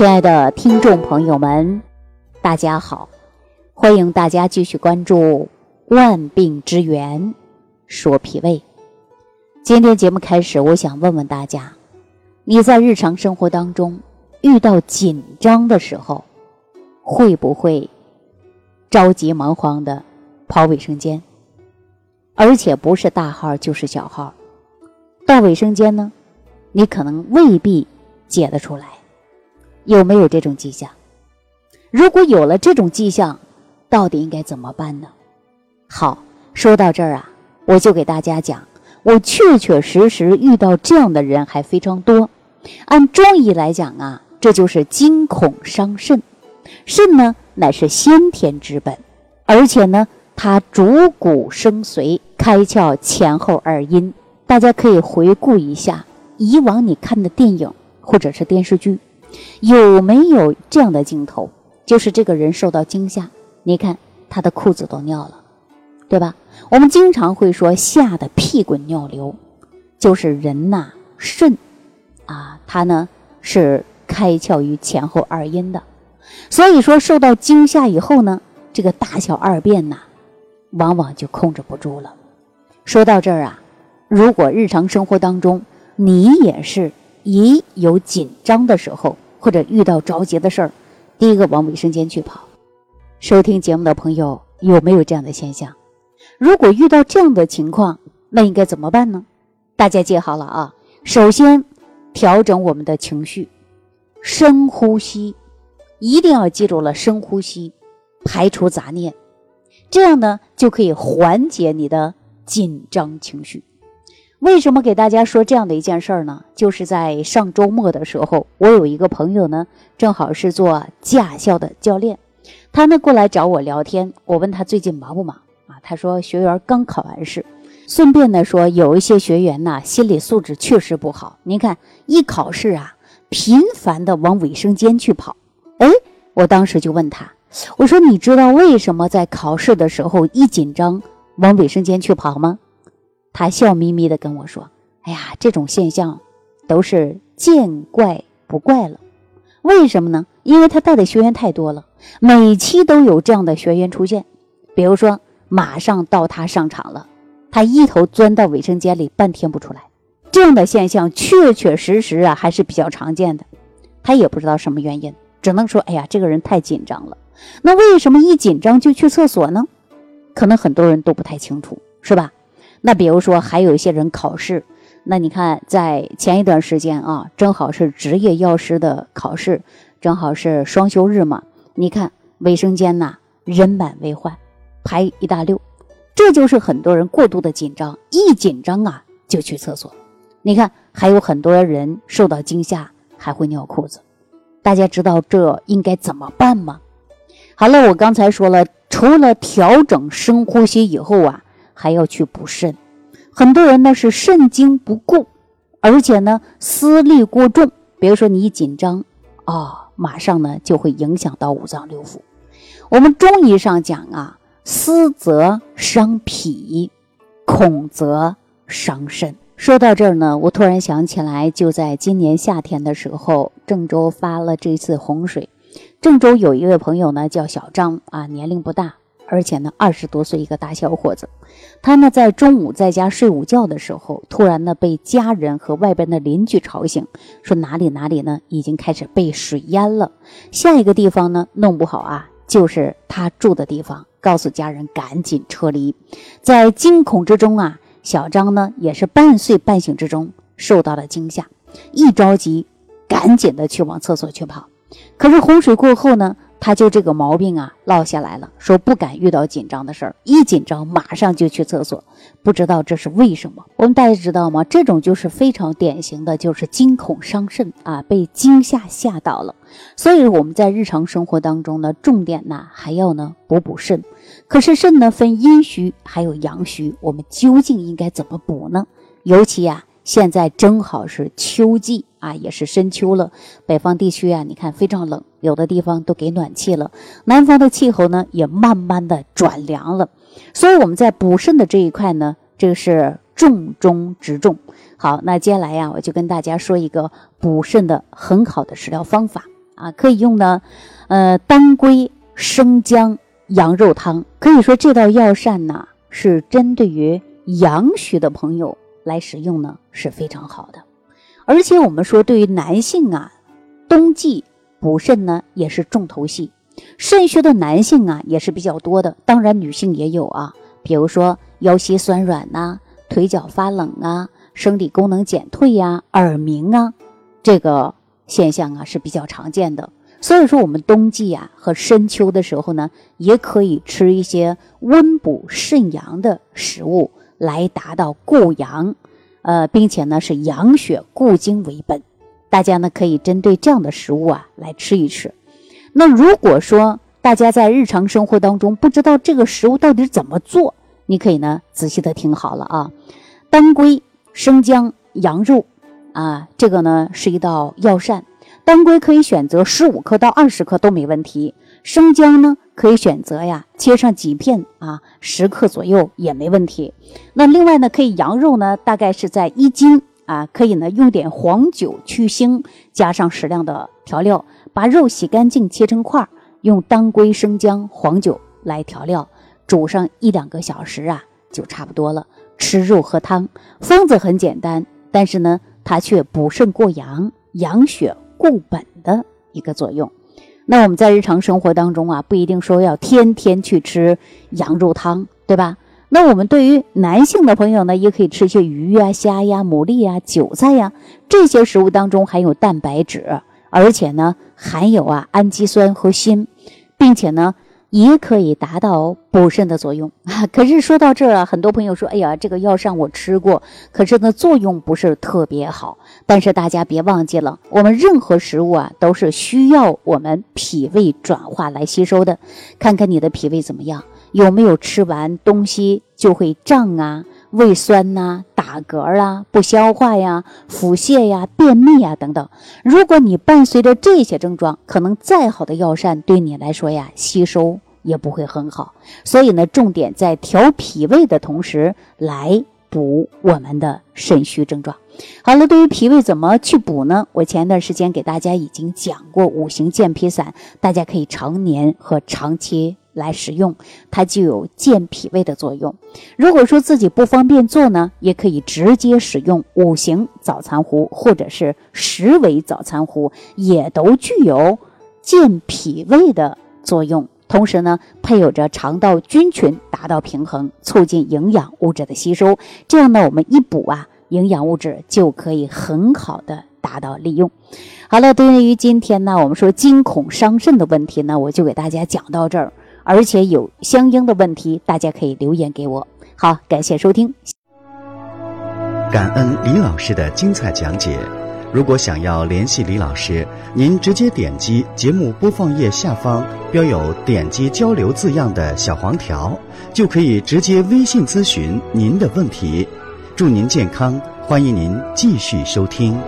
亲爱的听众朋友们，大家好！欢迎大家继续关注《万病之源》，说脾胃。今天节目开始，我想问问大家：你在日常生活当中遇到紧张的时候，会不会着急忙慌的跑卫生间？而且不是大号就是小号，到卫生间呢，你可能未必解得出来。有没有这种迹象？如果有了这种迹象，到底应该怎么办呢？好，说到这儿啊，我就给大家讲，我确确实实遇到这样的人还非常多。按中医来讲啊，这就是惊恐伤肾。肾呢，乃是先天之本，而且呢，它主骨生髓，开窍前后二阴。大家可以回顾一下以往你看的电影或者是电视剧。有没有这样的镜头？就是这个人受到惊吓，你看他的裤子都尿了，对吧？我们经常会说吓得屁滚尿流，就是人呐肾啊，它呢是开窍于前后二阴的，所以说受到惊吓以后呢，这个大小二便呐，往往就控制不住了。说到这儿啊，如果日常生活当中你也是。一有紧张的时候，或者遇到着急的事儿，第一个往卫生间去跑。收听节目的朋友有没有这样的现象？如果遇到这样的情况，那应该怎么办呢？大家记好了啊！首先调整我们的情绪，深呼吸，一定要记住了，深呼吸，排除杂念，这样呢就可以缓解你的紧张情绪。为什么给大家说这样的一件事儿呢？就是在上周末的时候，我有一个朋友呢，正好是做驾校的教练，他呢过来找我聊天。我问他最近忙不忙啊？他说学员刚考完试，顺便呢说有一些学员呢心理素质确实不好。您看一考试啊，频繁的往卫生间去跑。哎，我当时就问他，我说你知道为什么在考试的时候一紧张往卫生间去跑吗？他笑眯眯的跟我说：“哎呀，这种现象都是见怪不怪了。为什么呢？因为他带的学员太多了，每期都有这样的学员出现。比如说，马上到他上场了，他一头钻到卫生间里，半天不出来。这样的现象确确实实啊，还是比较常见的。他也不知道什么原因，只能说：哎呀，这个人太紧张了。那为什么一紧张就去厕所呢？可能很多人都不太清楚，是吧？”那比如说，还有一些人考试，那你看，在前一段时间啊，正好是执业药师的考试，正好是双休日嘛。你看卫生间呐，人满为患，排一大溜，这就是很多人过度的紧张，一紧张啊就去厕所。你看，还有很多人受到惊吓还会尿裤子，大家知道这应该怎么办吗？好了，我刚才说了，除了调整深呼吸以后啊。还要去补肾，很多人呢是肾精不固，而且呢思虑过重。比如说你一紧张啊，马上呢就会影响到五脏六腑。我们中医上讲啊，思则伤脾，恐则伤肾。说到这儿呢，我突然想起来，就在今年夏天的时候，郑州发了这次洪水。郑州有一位朋友呢，叫小张啊，年龄不大。而且呢，二十多岁一个大小伙子，他呢在中午在家睡午觉的时候，突然呢被家人和外边的邻居吵醒，说哪里哪里呢已经开始被水淹了，下一个地方呢弄不好啊就是他住的地方，告诉家人赶紧撤离。在惊恐之中啊，小张呢也是半睡半醒之中受到了惊吓，一着急赶紧的去往厕所去跑，可是洪水过后呢。他就这个毛病啊，落下来了。说不敢遇到紧张的事儿，一紧张马上就去厕所，不知道这是为什么。我们大家知道吗？这种就是非常典型的，就是惊恐伤肾啊，被惊吓吓到了。所以我们在日常生活当中呢，重点呢还要呢补补肾。可是肾呢分阴虚还有阳虚，我们究竟应该怎么补呢？尤其呀。现在正好是秋季啊，也是深秋了。北方地区啊，你看非常冷，有的地方都给暖气了。南方的气候呢，也慢慢的转凉了。所以我们在补肾的这一块呢，这个是重中之重。好，那接下来呀，我就跟大家说一个补肾的很好的食疗方法啊，可以用呢，呃，当归生姜羊肉汤。可以说这道药膳呢，是针对于阳虚的朋友来使用呢，是非常好的。而且我们说，对于男性啊，冬季补肾呢，也是重头戏。肾虚的男性啊，也是比较多的，当然女性也有啊。比如说腰膝酸软呐，腿脚发冷啊，生理功能减退呀，耳鸣啊，这个现象啊是比较常见的。所以说，我们冬季啊和深秋的时候呢，也可以吃一些温补肾阳的食物，来达到固阳，呃，并且呢是养血固精为本。大家呢可以针对这样的食物啊来吃一吃。那如果说大家在日常生活当中不知道这个食物到底怎么做，你可以呢仔细的听好了啊。当归、生姜、羊肉啊，这个呢是一道药膳。当归可以选择十五克到二十克都没问题，生姜呢可以选择呀切上几片啊十克左右也没问题。那另外呢可以羊肉呢大概是在一斤啊，可以呢用点黄酒去腥，加上适量的调料。把肉洗干净，切成块儿，用当归、生姜、黄酒来调料，煮上一两个小时啊，就差不多了。吃肉喝汤，方子很简单，但是呢，它却补肾过阳、养血固本的一个作用。那我们在日常生活当中啊，不一定说要天天去吃羊肉汤，对吧？那我们对于男性的朋友呢，也可以吃些鱼呀、虾呀、牡蛎呀、韭菜呀这些食物当中含有蛋白质。而且呢，含有啊氨基酸和锌，并且呢，也可以达到补肾的作用啊。可是说到这儿啊，很多朋友说：“哎呀，这个药膳我吃过，可是呢，作用不是特别好。”但是大家别忘记了，我们任何食物啊，都是需要我们脾胃转化来吸收的。看看你的脾胃怎么样，有没有吃完东西就会胀啊？胃酸呐、打嗝啊、不消化呀、腹泻呀、便秘呀等等。如果你伴随着这些症状，可能再好的药膳对你来说呀，吸收也不会很好。所以呢，重点在调脾胃的同时，来补我们的肾虚症状。好了，对于脾胃怎么去补呢？我前段时间给大家已经讲过五行健脾散，大家可以常年和长期。来使用，它就有健脾胃的作用。如果说自己不方便做呢，也可以直接使用五行早餐壶或者是十味早餐壶，也都具有健脾胃的作用。同时呢，配有着肠道菌群达到平衡，促进营养物质的吸收。这样呢，我们一补啊，营养物质就可以很好的达到利用。好了，对于今天呢，我们说惊恐伤肾的问题呢，我就给大家讲到这儿。而且有相应的问题，大家可以留言给我。好，感谢收听，感恩李老师的精彩讲解。如果想要联系李老师，您直接点击节目播放页下方标有“点击交流”字样的小黄条，就可以直接微信咨询您的问题。祝您健康，欢迎您继续收听。